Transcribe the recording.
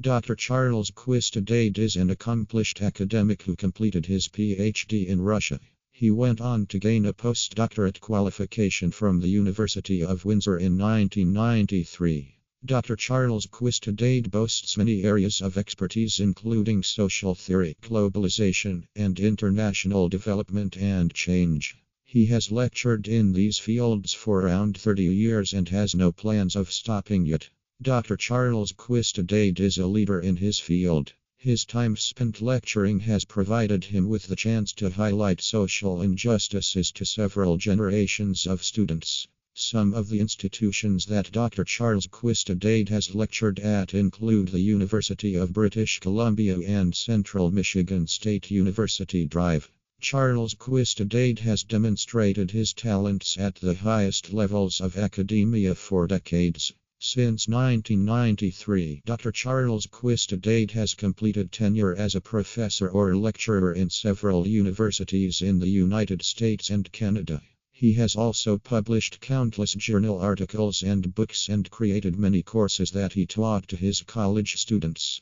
Dr. Charles Quist-Adade is an accomplished academic who completed his PhD in Russia. He went on to gain a postdoctorate qualification from the University of Windsor in 1993. Dr. Charles Quist-Adade boasts many areas of expertise, including social theory, globalization, and international development and change. He has lectured in these fields for around 30 years and has no plans of stopping yet. Dr. Charles Quist-Adade is a leader in his field. His time spent lecturing has provided him with the chance to highlight social injustices to several generations of students. Some of the institutions that Dr. Charles Quist-Adade has lectured at include the University of British Columbia and Central Michigan State University Drive. Charles Quist-Adade has demonstrated his talents at the highest levels of academia for decades. Since 1993, Dr. Charles Quist-Adade has completed tenure as a professor or lecturer in several universities in the United States and Canada. He has also published countless journal articles and books and created many courses that he taught to his college students.